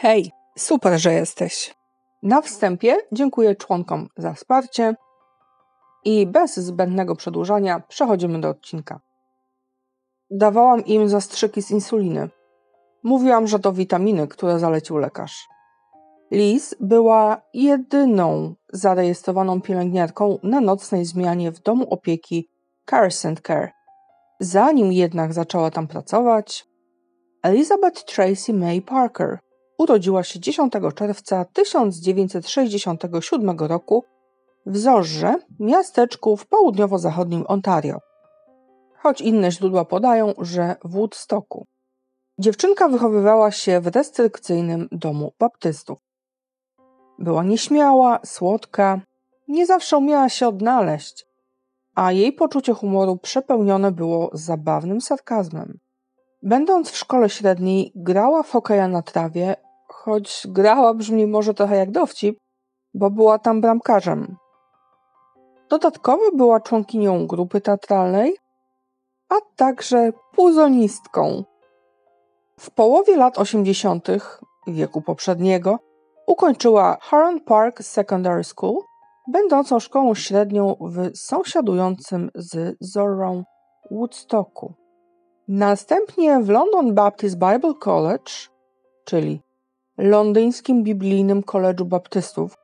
Hej, super, że jesteś. Na wstępie dziękuję członkom za wsparcie i bez zbędnego przedłużania przechodzimy do odcinka. Dawałam im zastrzyki z insuliny. Mówiłam, że to witaminy, które zalecił lekarz. Liz była jedyną zarejestrowaną pielęgniarką na nocnej zmianie w domu opieki Carson Care. Zanim jednak zaczęła tam pracować, Elizabeth Tracy May Parker urodziła się 10 czerwca 1967 roku w Zorze, miasteczku w południowo-zachodnim Ontario. Choć inne źródła podają, że w Woodstocku. Dziewczynka wychowywała się w restrykcyjnym domu baptystów. Była nieśmiała, słodka, nie zawsze umiała się odnaleźć, a jej poczucie humoru przepełnione było zabawnym sarkazmem. Będąc w szkole średniej, grała w hokeja na trawie, choć grała brzmi może trochę jak dowcip, bo była tam bramkarzem. Dodatkowo była członkinią grupy teatralnej, a także puzonistką. W połowie lat 80. wieku poprzedniego ukończyła Huron Park Secondary School, będącą szkołą średnią w sąsiadującym z Zorą Woodstocku. Następnie w London Baptist Bible College, czyli londyńskim biblijnym koledżu baptystów,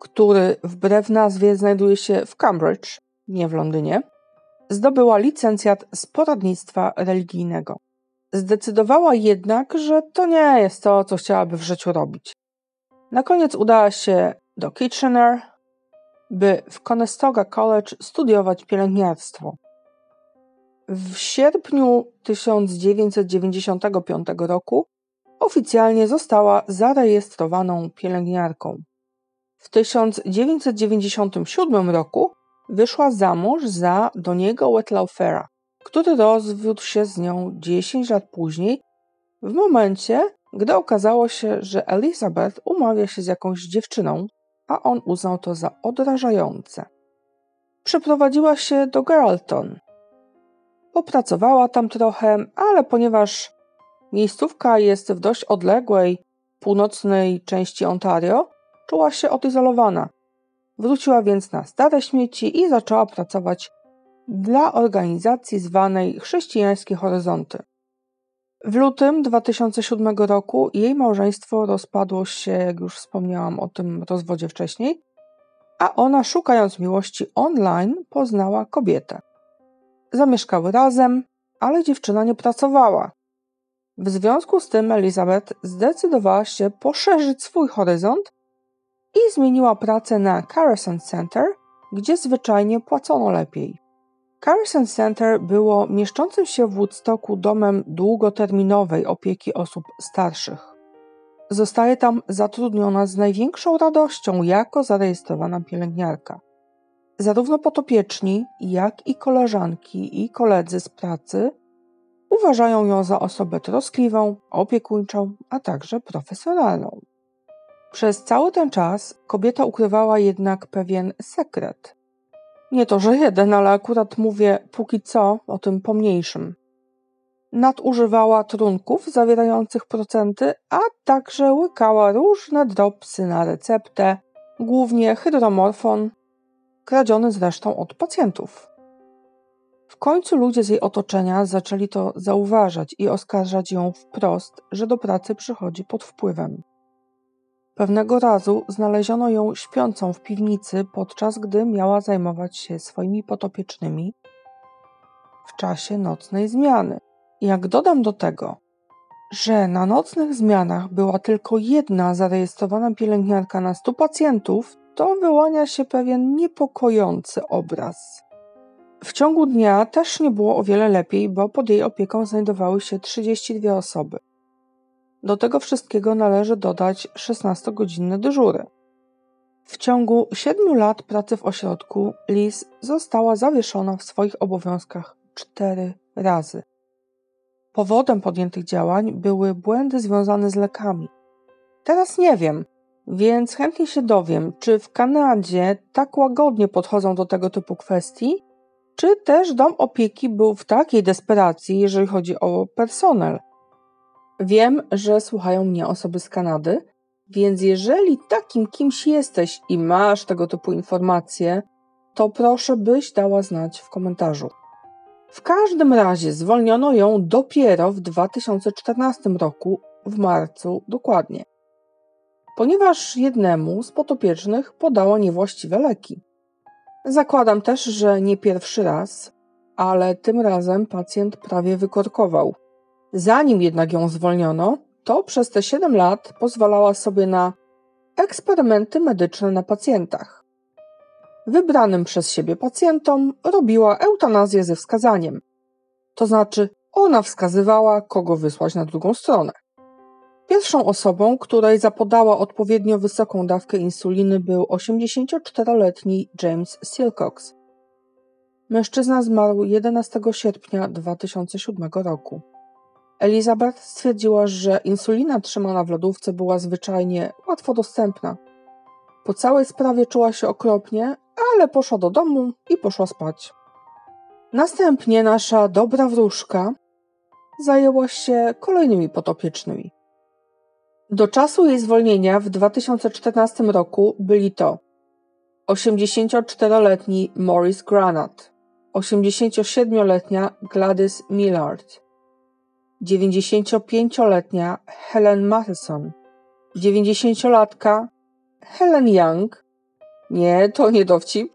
który wbrew nazwie znajduje się w Cambridge, nie w Londynie, zdobyła licencjat z poradnictwa religijnego. Zdecydowała jednak, że to nie jest to, co chciałaby w życiu robić. Na koniec udała się do Kitchener, by w Conestoga College studiować pielęgniarstwo. W sierpniu 1995 roku oficjalnie została zarejestrowaną pielęgniarką. W 1997 roku wyszła za mąż za Doniego Wetlaufera, który rozwiódł się z nią 10 lat później, w momencie, gdy okazało się, że Elizabeth umawia się z jakąś dziewczyną, a on uznał to za odrażające. Przeprowadziła się do Geralton. Popracowała tam trochę, ale ponieważ miejscówka jest w dość odległej, północnej części Ontario, czuła się odizolowana. Wróciła więc na stare śmieci i zaczęła pracować dla organizacji zwanej Chrześcijańskie Horyzonty. W lutym 2007 roku jej małżeństwo rozpadło się, jak już wspomniałam o tym rozwodzie wcześniej, a ona, szukając miłości online, poznała kobietę. Zamieszkały razem, ale dziewczyna nie pracowała. W związku z tym Elizabeth zdecydowała się poszerzyć swój horyzont i zmieniła pracę na Carson Center, gdzie zwyczajnie płacono lepiej. Carson Center było mieszczącym się w Woodstocku domem długoterminowej opieki osób starszych. Zostaje tam zatrudniona z największą radością jako zarejestrowana pielęgniarka. Zarówno potopieczni, jak i koleżanki i koledzy z pracy uważają ją za osobę troskliwą, opiekuńczą, a także profesjonalną. Przez cały ten czas kobieta ukrywała jednak pewien sekret. Nie to, że jeden, ale akurat mówię póki co o tym pomniejszym. Nadużywała trunków zawierających procenty, a także łykała różne dropsy na receptę, głównie hydromorfon, kradziony zresztą od pacjentów. W końcu ludzie z jej otoczenia zaczęli to zauważać i oskarżać ją wprost, że do pracy przychodzi pod wpływem. Pewnego razu znaleziono ją śpiącą w piwnicy, podczas gdy miała zajmować się swoimi potopiecznymi w czasie nocnej zmiany. Jak dodam do tego, że na nocnych zmianach była tylko jedna zarejestrowana pielęgniarka na 100 pacjentów, to wyłania się pewien niepokojący obraz. W ciągu dnia też nie było o wiele lepiej, bo pod jej opieką znajdowały się 32 osoby. Do tego wszystkiego należy dodać 16-godzinne dyżury. W ciągu 7 lat pracy w ośrodku Liz została zawieszona w swoich obowiązkach cztery razy. Powodem podjętych działań były błędy związane z lekami. Teraz nie wiem, więc chętnie się dowiem, czy w Kanadzie tak łagodnie podchodzą do tego typu kwestii, czy też dom opieki był w takiej desperacji, jeżeli chodzi o personel, Wiem, że słuchają mnie osoby z Kanady, więc jeżeli takim kimś jesteś i masz tego typu informacje, to proszę byś dała znać w komentarzu. W każdym razie zwolniono ją dopiero w 2014 roku, w marcu dokładnie, ponieważ jednemu z potopiecznych podała niewłaściwe leki. Zakładam też, że nie pierwszy raz, ale tym razem pacjent prawie wykorkował. Zanim jednak ją zwolniono, to przez te 7 lat pozwalała sobie na eksperymenty medyczne na pacjentach. Wybranym przez siebie pacjentom robiła eutanazję ze wskazaniem. To znaczy, ona wskazywała, kogo wysłać na drugą stronę. Pierwszą osobą, której zapodała odpowiednio wysoką dawkę insuliny, był 84-letni James Silcox. Mężczyzna zmarł 11 sierpnia 2007 roku. Elizabeth stwierdziła, że insulina trzymana w lodówce była zwyczajnie łatwo dostępna. Po całej sprawie czuła się okropnie, ale poszła do domu i poszła spać. Następnie nasza dobra wróżka zajęła się kolejnymi potopiecznymi. Do czasu jej zwolnienia w 2014 roku byli to 84-letni Maurice Granat, 87-letnia Gladys Millard, 95-letnia Helen Matheson, 90-latka Helen Young. Nie, to nie dowcip.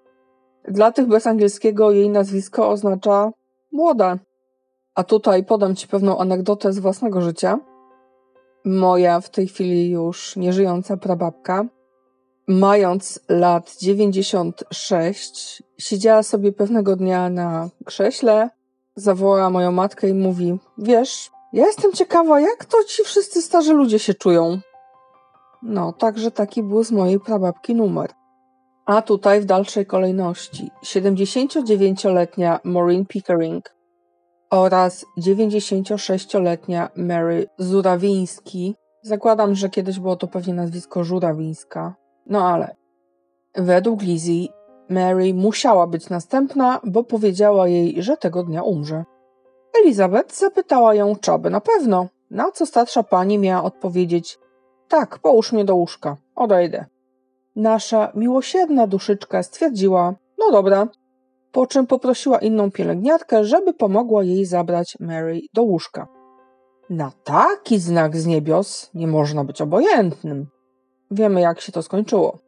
Dla tych bez angielskiego jej nazwisko oznacza młoda. A tutaj podam Ci pewną anegdotę z własnego życia. Moja w tej chwili już nieżyjąca prababka, mając lat 96, siedziała sobie pewnego dnia na krześle, zawołała moją matkę i mówi: Wiesz, ja jestem ciekawa, jak to ci wszyscy starzy ludzie się czują. No, także taki był z mojej prababki numer. A tutaj w dalszej kolejności 79-letnia Maureen Pickering oraz 96-letnia Mary Zurawiński. Zakładam, że kiedyś było to pewnie nazwisko Żurawińska. No ale według Lizzie Mary musiała być następna, bo powiedziała jej, że tego dnia umrze. Elizabeth zapytała ją, czy aby na pewno, na co starsza pani miała odpowiedzieć: Tak, połóż mnie do łóżka, odejdę. Nasza miłosierna duszyczka stwierdziła: No dobra, po czym poprosiła inną pielęgniarkę, żeby pomogła jej zabrać Mary do łóżka. Na taki znak z niebios nie można być obojętnym. Wiemy, jak się to skończyło.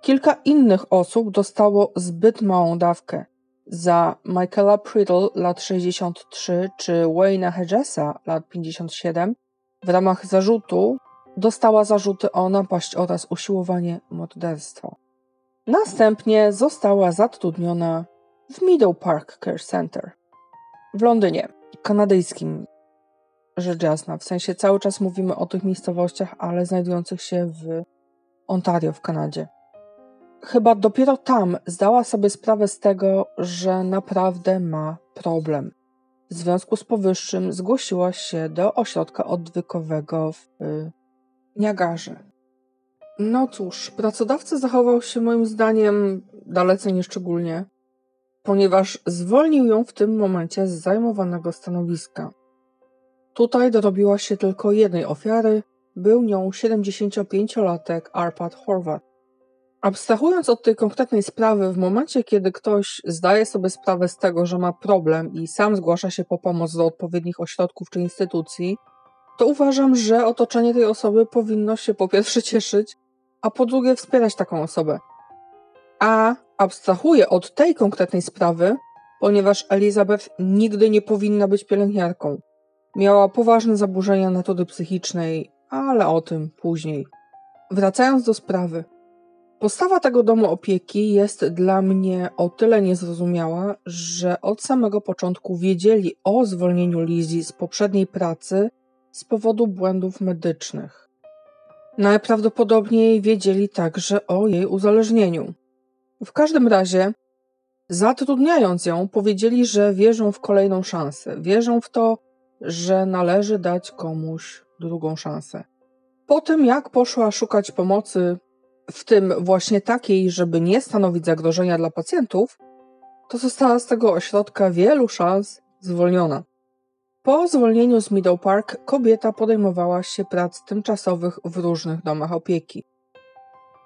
Kilka innych osób dostało zbyt małą dawkę. Za Michaela Priddle lat 63 czy Wayne'a Hedgesa lat 57 w ramach zarzutu dostała zarzuty o napaść oraz usiłowanie morderstwa. Następnie została zatrudniona w Meadow Park Care Center w Londynie, kanadyjskim rzecz jasna. W sensie cały czas mówimy o tych miejscowościach, ale znajdujących się w Ontario w Kanadzie. Chyba dopiero tam zdała sobie sprawę z tego, że naprawdę ma problem. W związku z powyższym zgłosiła się do ośrodka odwykowego w Niagarze. No cóż, pracodawca zachował się moim zdaniem dalece nieszczególnie, ponieważ zwolnił ją w tym momencie z zajmowanego stanowiska. Tutaj dorobiła się tylko jednej ofiary, był nią 75-latek Arpad Horvat. Abstrahując od tej konkretnej sprawy, w momencie, kiedy ktoś zdaje sobie sprawę z tego, że ma problem i sam zgłasza się po pomoc do odpowiednich ośrodków czy instytucji, to uważam, że otoczenie tej osoby powinno się po pierwsze cieszyć, a po drugie wspierać taką osobę. A abstrahuję od tej konkretnej sprawy, ponieważ Elizabeth nigdy nie powinna być pielęgniarką. Miała poważne zaburzenia natury psychicznej, ale o tym później. Wracając do sprawy. Postawa tego domu opieki jest dla mnie o tyle niezrozumiała, że od samego początku wiedzieli o zwolnieniu Lizzie z poprzedniej pracy z powodu błędów medycznych. Najprawdopodobniej wiedzieli także o jej uzależnieniu. W każdym razie, zatrudniając ją, powiedzieli, że wierzą w kolejną szansę. Wierzą w to, że należy dać komuś drugą szansę. Po tym, jak poszła szukać pomocy, w tym właśnie takiej, żeby nie stanowić zagrożenia dla pacjentów, to została z tego ośrodka wielu szans zwolniona. Po zwolnieniu z Meadow Park kobieta podejmowała się prac tymczasowych w różnych domach opieki.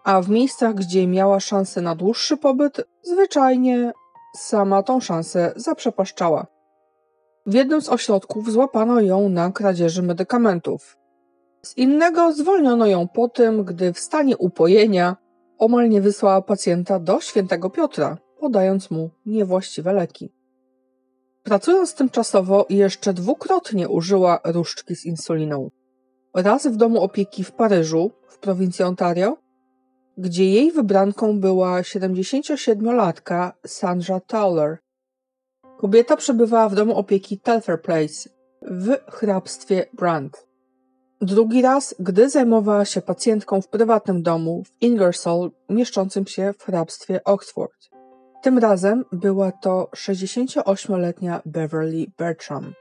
A w miejscach, gdzie miała szansę na dłuższy pobyt, zwyczajnie sama tą szansę zaprzepaszczała. W jednym z ośrodków złapano ją na kradzieży medykamentów. Z innego zwolniono ją po tym, gdy w stanie upojenia omal nie wysłała pacjenta do świętego Piotra, podając mu niewłaściwe leki. Pracując tymczasowo jeszcze dwukrotnie użyła różdżki z insuliną. Raz w domu opieki w Paryżu, w prowincji Ontario, gdzie jej wybranką była 77-latka Sandra Towler. Kobieta przebywała w domu opieki Telfair Place w hrabstwie Brand. Drugi raz, gdy zajmowała się pacjentką w prywatnym domu w Ingersoll, mieszczącym się w hrabstwie Oxford. Tym razem była to 68-letnia Beverly Bertram.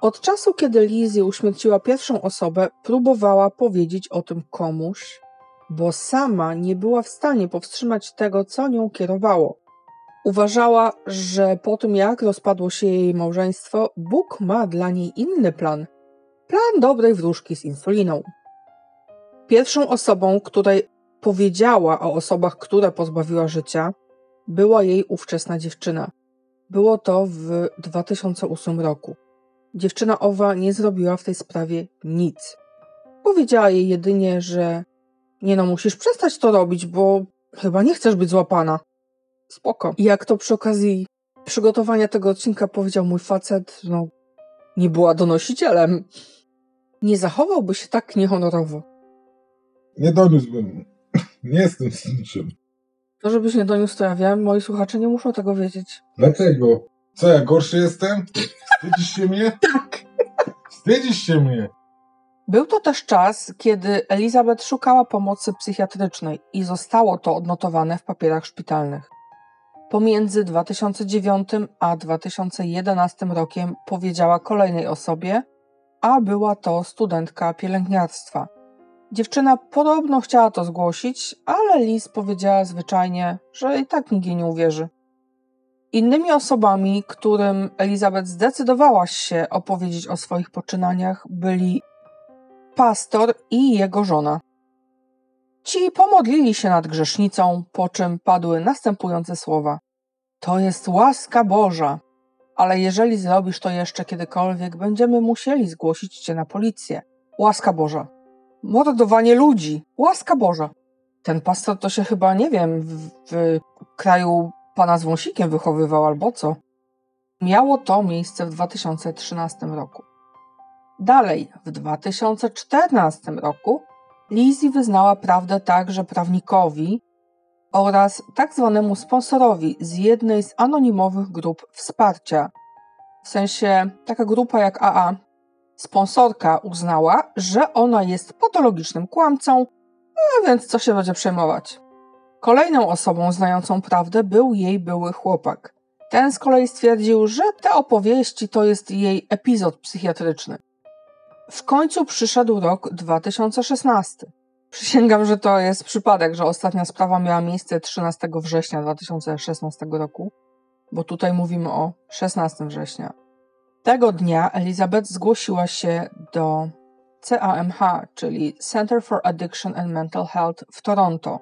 Od czasu, kiedy Lizzie uśmierciła pierwszą osobę, próbowała powiedzieć o tym komuś, bo sama nie była w stanie powstrzymać tego, co nią kierowało. Uważała, że po tym jak rozpadło się jej małżeństwo, Bóg ma dla niej inny plan. Plan dobrej wróżki z insuliną. Pierwszą osobą, której powiedziała o osobach, które pozbawiła życia, była jej ówczesna dziewczyna. Było to w 2008 roku. Dziewczyna owa nie zrobiła w tej sprawie nic. Powiedziała jej jedynie, że nie no, musisz przestać to robić, bo chyba nie chcesz być złapana. Spoko. I jak to przy okazji przygotowania tego odcinka powiedział mój facet, no, nie była donosicielem. Nie zachowałby się tak niehonorowo. Nie doniósłbym. Nie jestem z niczym. To, żebyś nie doniósł, to ja wiem. Moi słuchacze nie muszą tego wiedzieć. Dlaczego? Co, ja gorszy jestem? Wstydzisz się mnie? Tak. Wstydzisz się mnie. Był to też czas, kiedy Elizabeth szukała pomocy psychiatrycznej i zostało to odnotowane w papierach szpitalnych. Pomiędzy 2009 a 2011 rokiem powiedziała kolejnej osobie, a była to studentka pielęgniarstwa. Dziewczyna podobno chciała to zgłosić, ale Liz powiedziała zwyczajnie, że i tak nikt jej nie uwierzy. Innymi osobami, którym Elizabeth zdecydowała się opowiedzieć o swoich poczynaniach, byli pastor i jego żona. Ci pomodlili się nad grzesznicą, po czym padły następujące słowa: To jest łaska Boża, ale jeżeli zrobisz to jeszcze kiedykolwiek, będziemy musieli zgłosić cię na policję. Łaska Boża. Mordowanie ludzi. Łaska Boża. Ten pastor to się chyba, nie wiem, w, w kraju pana z wąsikiem wychowywał albo co. Miało to miejsce w 2013 roku. Dalej, w 2014 roku Lizzie wyznała prawdę także prawnikowi oraz tak zwanemu sponsorowi z jednej z anonimowych grup wsparcia. W sensie taka grupa jak AA. Sponsorka uznała, że ona jest patologicznym kłamcą, a więc co się będzie przejmować. Kolejną osobą znającą prawdę był jej były chłopak. Ten z kolei stwierdził, że te opowieści to jest jej epizod psychiatryczny. W końcu przyszedł rok 2016. Przysięgam, że to jest przypadek, że ostatnia sprawa miała miejsce 13 września 2016 roku, bo tutaj mówimy o 16 września. Tego dnia Elizabeth zgłosiła się do CAMH, czyli Center for Addiction and Mental Health w Toronto.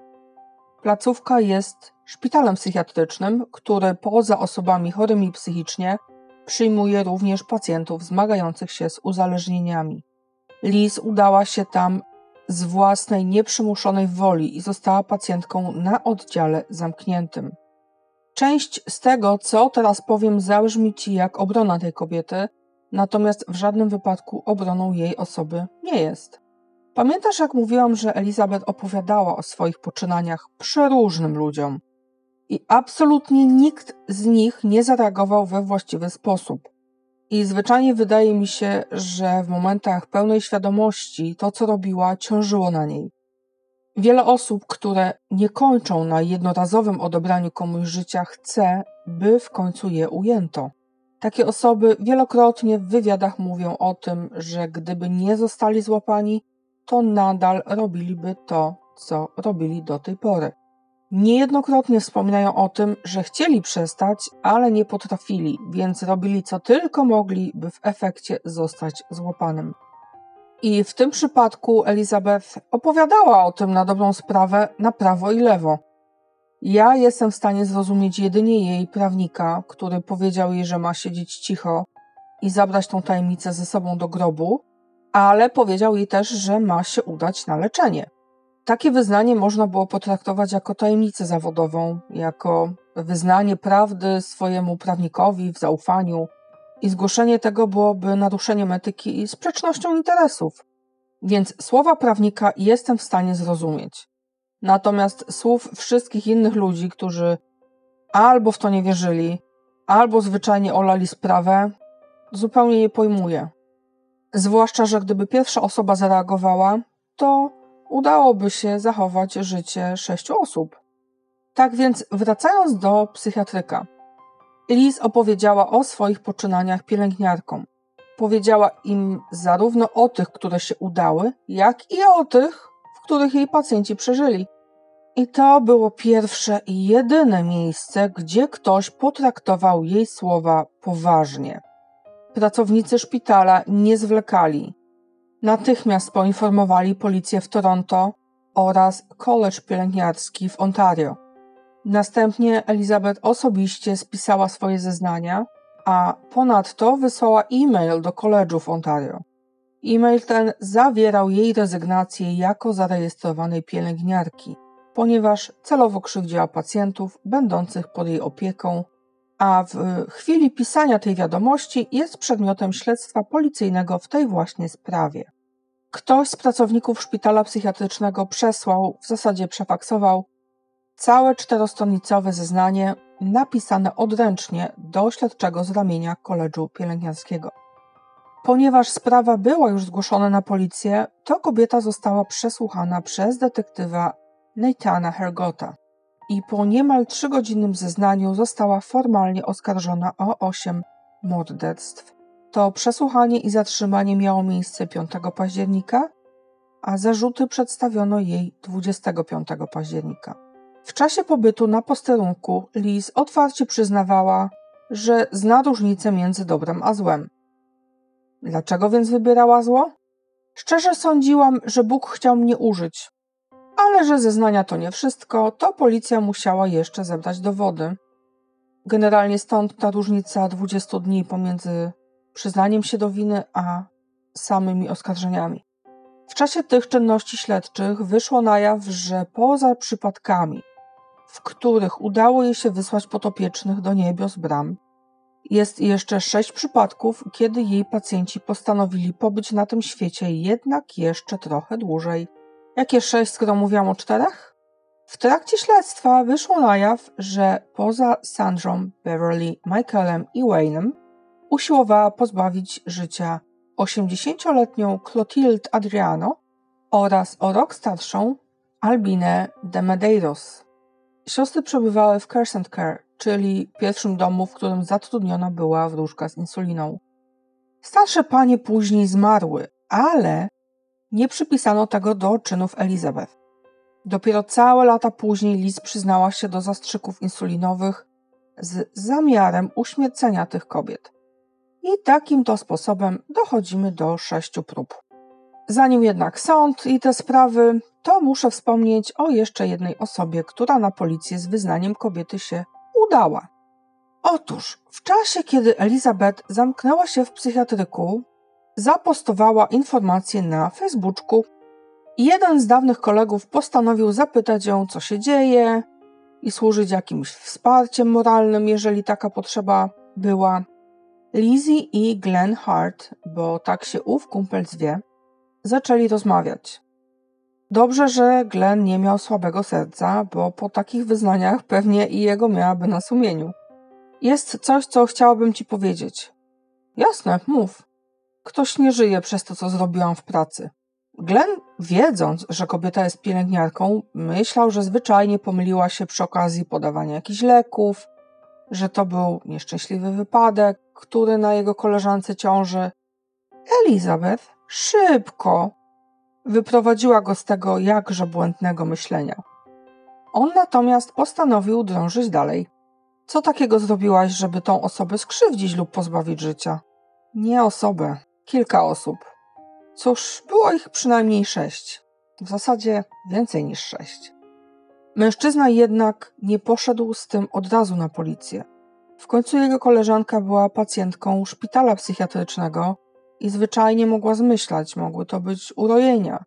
Placówka jest szpitalem psychiatrycznym, który poza osobami chorymi psychicznie przyjmuje również pacjentów zmagających się z uzależnieniami. Liz udała się tam z własnej nieprzymuszonej woli i została pacjentką na oddziale zamkniętym. Część z tego, co teraz powiem, zabrzmi ci jak obrona tej kobiety, natomiast w żadnym wypadku obroną jej osoby nie jest. Pamiętasz, jak mówiłam, że Elizabeth opowiadała o swoich poczynaniach przeróżnym ludziom i absolutnie nikt z nich nie zareagował we właściwy sposób. I zwyczajnie wydaje mi się, że w momentach pełnej świadomości to, co robiła, ciążyło na niej. Wiele osób, które nie kończą na jednorazowym odebraniu komuś życia, chce, by w końcu je ujęto. Takie osoby wielokrotnie w wywiadach mówią o tym, że gdyby nie zostali złapani, to nadal robiliby to, co robili do tej pory. Niejednokrotnie wspominają o tym, że chcieli przestać, ale nie potrafili, więc robili co tylko mogli, by w efekcie zostać złapanym. I w tym przypadku Elizabeth opowiadała o tym na dobrą sprawę na prawo i lewo. Ja jestem w stanie zrozumieć jedynie jej prawnika, który powiedział jej, że ma siedzieć cicho i zabrać tą tajemnicę ze sobą do grobu, ale powiedział jej też, że ma się udać na leczenie. Takie wyznanie można było potraktować jako tajemnicę zawodową, jako wyznanie prawdy swojemu prawnikowi w zaufaniu, i zgłoszenie tego byłoby naruszeniem etyki i sprzecznością interesów. Więc słowa prawnika jestem w stanie zrozumieć. Natomiast słów wszystkich innych ludzi, którzy albo w to nie wierzyli, albo zwyczajnie olali sprawę, zupełnie nie pojmuję. Zwłaszcza, że gdyby pierwsza osoba zareagowała, to udałoby się zachować życie sześciu osób. Tak więc, wracając do psychiatryka. Liz opowiedziała o swoich poczynaniach pielęgniarkom. Powiedziała im zarówno o tych, które się udały, jak i o tych, w których jej pacjenci przeżyli. I to było pierwsze i jedyne miejsce, gdzie ktoś potraktował jej słowa poważnie. Pracownicy szpitala nie zwlekali. Natychmiast poinformowali policję w Toronto oraz College Pielęgniarski w Ontario. Następnie Elizabeth osobiście spisała swoje zeznania, a ponadto wysłała e-mail do koledżu w Ontario. E-mail ten zawierał jej rezygnację jako zarejestrowanej pielęgniarki, ponieważ celowo krzywdziła pacjentów będących pod jej opieką, a w chwili pisania tej wiadomości jest przedmiotem śledztwa policyjnego w tej właśnie sprawie. Ktoś z pracowników szpitala psychiatrycznego przesłał, w zasadzie przefaksował, Całe czterostronicowe zeznanie napisane odręcznie do śledczego z ramienia koledżu pielęgniarskiego. Ponieważ sprawa była już zgłoszona na policję, to kobieta została przesłuchana przez detektywa Nathana Hergota i po niemal trzygodzinnym zeznaniu została formalnie oskarżona o osiem morderstw. To przesłuchanie i zatrzymanie miało miejsce 5 października, a zarzuty przedstawiono jej 25 października. W czasie pobytu na posterunku Liz otwarcie przyznawała, że zna różnicę między dobrem a złem. Dlaczego więc wybierała zło? Szczerze sądziłam, że Bóg chciał mnie użyć, ale że zeznania to nie wszystko, to policja musiała jeszcze zebrać dowody. Generalnie stąd ta różnica 20 dni pomiędzy przyznaniem się do winy a samymi oskarżeniami. W czasie tych czynności śledczych wyszło na jaw, że poza przypadkami, w których udało jej się wysłać potopiecznych do niebios bram. Jest jeszcze sześć przypadków, kiedy jej pacjenci postanowili pobyć na tym świecie jednak jeszcze trochę dłużej. Jakie sześć, skoro mówiłam o czterech? W trakcie śledztwa wyszło na jaw, że poza Sandrą, Beverly, Michaelem i Wayne'em usiłowała pozbawić życia 80-letnią Clotilde Adriano oraz o rok starszą Albinę de Medeiros. Siostry przebywały w Crescent Care, czyli pierwszym domu, w którym zatrudniona była wróżka z insuliną. Starsze panie później zmarły, ale nie przypisano tego do czynów Elizabeth. Dopiero całe lata później Liz przyznała się do zastrzyków insulinowych z zamiarem uśmiercenia tych kobiet. I takim to sposobem dochodzimy do sześciu prób. Zanim jednak sąd i te sprawy, to muszę wspomnieć o jeszcze jednej osobie, która na policję z wyznaniem kobiety się udała. Otóż, w czasie, kiedy Elizabeth zamknęła się w psychiatryku, zapostowała informację na Facebooku. Jeden z dawnych kolegów postanowił zapytać ją, co się dzieje i służyć jakimś wsparciem moralnym, jeżeli taka potrzeba była. Lizzie i Glenn Hart, bo tak się ów kumpel zwie, zaczęli rozmawiać. Dobrze, że Glenn nie miał słabego serca, bo po takich wyznaniach pewnie i jego miałaby na sumieniu. Jest coś, co chciałabym ci powiedzieć. Jasne, mów. Ktoś nie żyje przez to, co zrobiłam w pracy. Glenn, wiedząc, że kobieta jest pielęgniarką, myślał, że zwyczajnie pomyliła się przy okazji podawania jakichś leków, że to był nieszczęśliwy wypadek, który na jego koleżance ciąży. Elizabeth szybko wyprowadziła go z tego jakże błędnego myślenia. On natomiast postanowił drążyć dalej. Co takiego zrobiłaś, żeby tą osobę skrzywdzić lub pozbawić życia? Nie osobę, kilka osób. Cóż, było ich przynajmniej sześć. W zasadzie więcej niż sześć. Mężczyzna jednak nie poszedł z tym od razu na policję. W końcu jego koleżanka była pacjentką szpitala psychiatrycznego i zwyczajnie mogła zmyślać, mogły to być urojenia.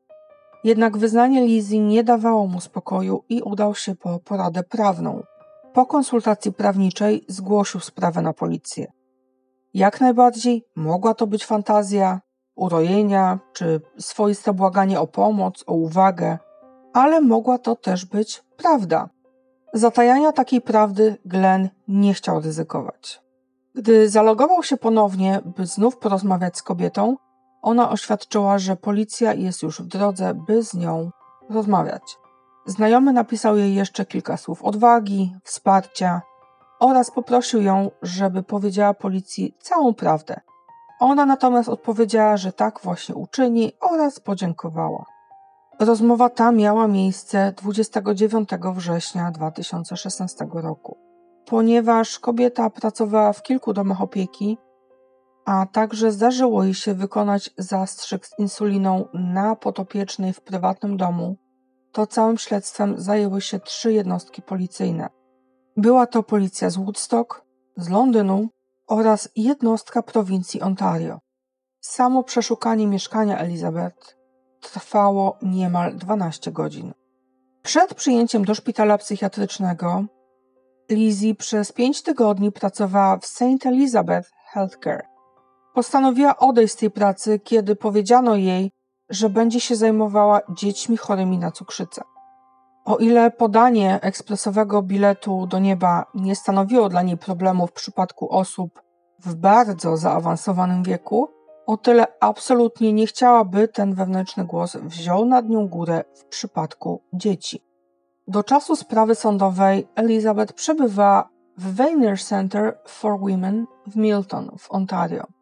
Jednak wyznanie Lizzie nie dawało mu spokoju i udał się po poradę prawną. Po konsultacji prawniczej zgłosił sprawę na policję. Jak najbardziej mogła to być fantazja, urojenia czy swoiste błaganie o pomoc, o uwagę, ale mogła to też być prawda. Zatajania takiej prawdy Glenn nie chciał ryzykować. Gdy zalogował się ponownie, by znów porozmawiać z kobietą, ona oświadczyła, że policja jest już w drodze, by z nią rozmawiać. Znajomy napisał jej jeszcze kilka słów odwagi, wsparcia oraz poprosił ją, żeby powiedziała policji całą prawdę. Ona natomiast odpowiedziała, że tak właśnie uczyni oraz podziękowała. Rozmowa ta miała miejsce 29 września 2016 roku. Ponieważ kobieta pracowała w kilku domach opieki, a także zdarzyło jej się wykonać zastrzyk z insuliną na potopiecznej w prywatnym domu, to całym śledztwem zajęły się trzy jednostki policyjne. Była to policja z Woodstock, z Londynu oraz jednostka prowincji Ontario. Samo przeszukanie mieszkania Elizabeth trwało niemal 12 godzin. Przed przyjęciem do szpitala psychiatrycznego Lizzie przez pięć tygodni pracowała w St. Elizabeth Healthcare. Postanowiła odejść z tej pracy, kiedy powiedziano jej, że będzie się zajmowała dziećmi chorymi na cukrzycę. O ile podanie ekspresowego biletu do nieba nie stanowiło dla niej problemu w przypadku osób w bardzo zaawansowanym wieku, o tyle absolutnie nie chciałaby ten wewnętrzny głos wziął nad nią górę w przypadku dzieci. Do czasu sprawy sądowej Elizabeth przebywa w Vanier Center for Women w Milton w Ontario.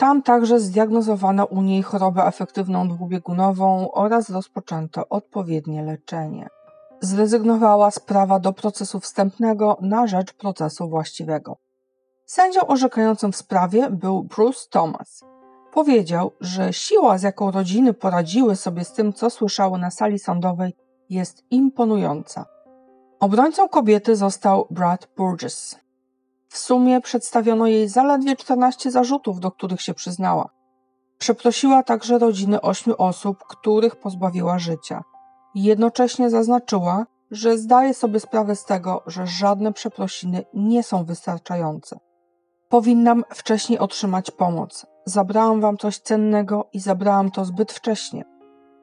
Tam także zdiagnozowano u niej chorobę afektywną dwubiegunową oraz rozpoczęto odpowiednie leczenie. Zrezygnowała z prawa do procesu wstępnego na rzecz procesu właściwego. Sędzią orzekającym w sprawie był Bruce Thomas. Powiedział, że siła, z jaką rodziny poradziły sobie z tym, co słyszały na sali sądowej, jest imponująca. Obrońcą kobiety został Brad Burgess. W sumie przedstawiono jej zaledwie 14 zarzutów, do których się przyznała. Przeprosiła także rodziny ośmiu osób, których pozbawiła życia. Jednocześnie zaznaczyła, że zdaje sobie sprawę z tego, że żadne przeprosiny nie są wystarczające. Powinnam wcześniej otrzymać pomoc. Zabrałam wam coś cennego i zabrałam to zbyt wcześnie.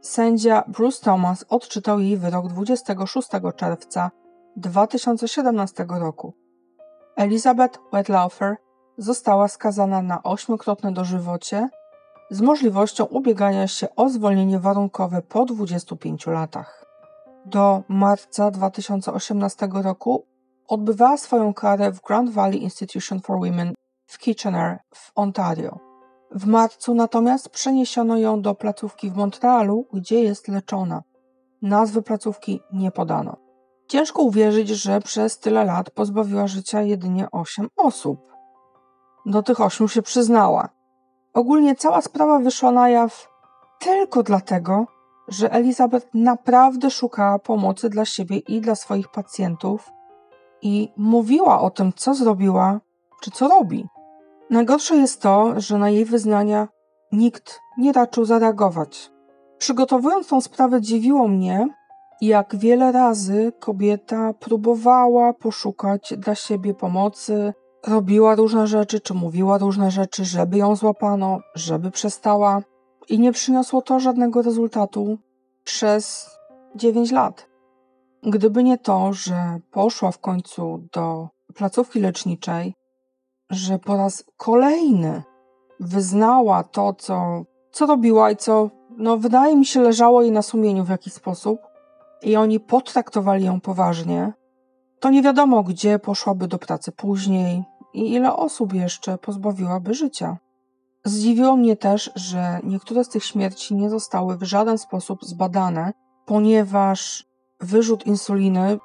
Sędzia Bruce Thomas odczytał jej wyrok 26 czerwca 2017 roku. Elizabeth Wetlaufer została skazana na ośmiokrotne dożywocie z możliwością ubiegania się o zwolnienie warunkowe po 25 latach. Do marca 2018 roku odbywała swoją karę w Grand Valley Institution for Women w Kitchener w Ontario. W marcu natomiast przeniesiono ją do placówki w Montrealu, gdzie jest leczona. Nazwy placówki nie podano. Ciężko uwierzyć, że przez tyle lat pozbawiła życia jedynie 8 osób. Do tych ośmiu się przyznała. Ogólnie cała sprawa wyszła na jaw tylko dlatego, że Elizabeth naprawdę szukała pomocy dla siebie i dla swoich pacjentów i mówiła o tym, co zrobiła czy co robi. Najgorsze jest to, że na jej wyznania nikt nie raczył zareagować. Przygotowując tą sprawę, dziwiło mnie, jak wiele razy kobieta próbowała poszukać dla siebie pomocy, robiła różne rzeczy, czy mówiła różne rzeczy, żeby ją złapano, żeby przestała, i nie przyniosło to żadnego rezultatu przez 9 lat. Gdyby nie to, że poszła w końcu do placówki leczniczej, że po raz kolejny wyznała to, co, co robiła i co, no, wydaje mi się, leżało jej na sumieniu w jakiś sposób, i oni potraktowali ją poważnie, to nie wiadomo, gdzie poszłaby do pracy później i ile osób jeszcze pozbawiłaby życia. Zdziwiło mnie też, że niektóre z tych śmierci nie zostały w żaden sposób zbadane, ponieważ wyrzut insuliny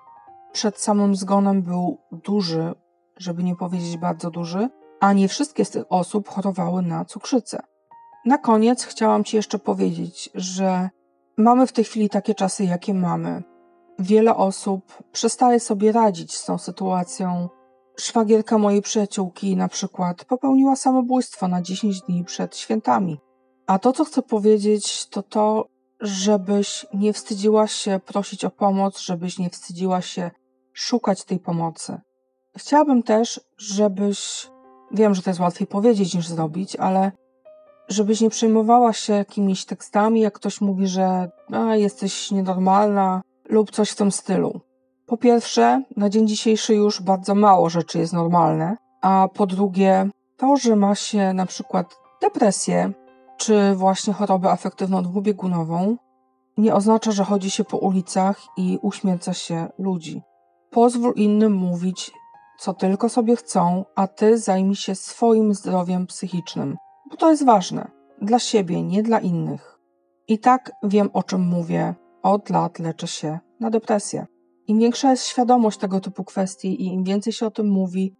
przed samym zgonem był duży, żeby nie powiedzieć bardzo duży, a nie wszystkie z tych osób chorowały na cukrzycę. Na koniec chciałam Ci jeszcze powiedzieć, że mamy w tej chwili takie czasy, jakie mamy. Wiele osób przestaje sobie radzić z tą sytuacją. Szwagierka mojej przyjaciółki na przykład popełniła samobójstwo na 10 dni przed świętami. A to, co chcę powiedzieć, to to, żebyś nie wstydziła się prosić o pomoc, żebyś nie wstydziła się szukać tej pomocy. Chciałabym też, żebyś, wiem, że to jest łatwiej powiedzieć niż zrobić, ale żebyś nie przejmowała się jakimiś tekstami, jak ktoś mówi, że a, jesteś nienormalna lub coś w tym stylu. Po pierwsze, na dzień dzisiejszy już bardzo mało rzeczy jest normalne, a po drugie, to, że ma się na przykład depresję czy właśnie chorobę afektywną dwubiegunową, nie oznacza, że chodzi się po ulicach i uśmierca się ludzi. Pozwól innym mówić, co tylko sobie chcą, a ty zajmij się swoim zdrowiem psychicznym, bo to jest ważne dla siebie, nie dla innych. I tak wiem, o czym mówię. Od lat leczę się na depresję. Im większa jest świadomość tego typu kwestii i im więcej się o tym mówi,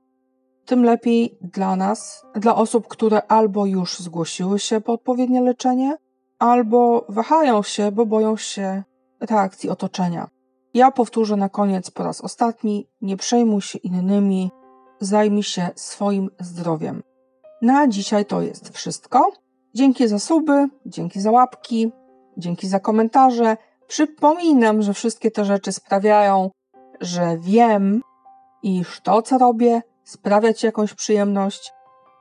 tym lepiej dla nas, dla osób, które albo już zgłosiły się po odpowiednie leczenie, albo wahają się, bo boją się reakcji otoczenia. Ja powtórzę na koniec po raz ostatni: nie przejmuj się innymi, zajmij się swoim zdrowiem. Na dzisiaj to jest wszystko. Dzięki za suby, dzięki za łapki, dzięki za komentarze. Przypominam, że wszystkie te rzeczy sprawiają, że wiem, iż to, co robię, sprawia Ci jakąś przyjemność,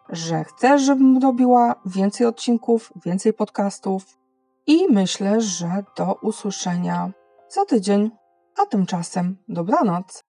że chcesz, żebym robiła więcej odcinków, więcej podcastów i myślę, że do usłyszenia za tydzień, a tymczasem dobranoc.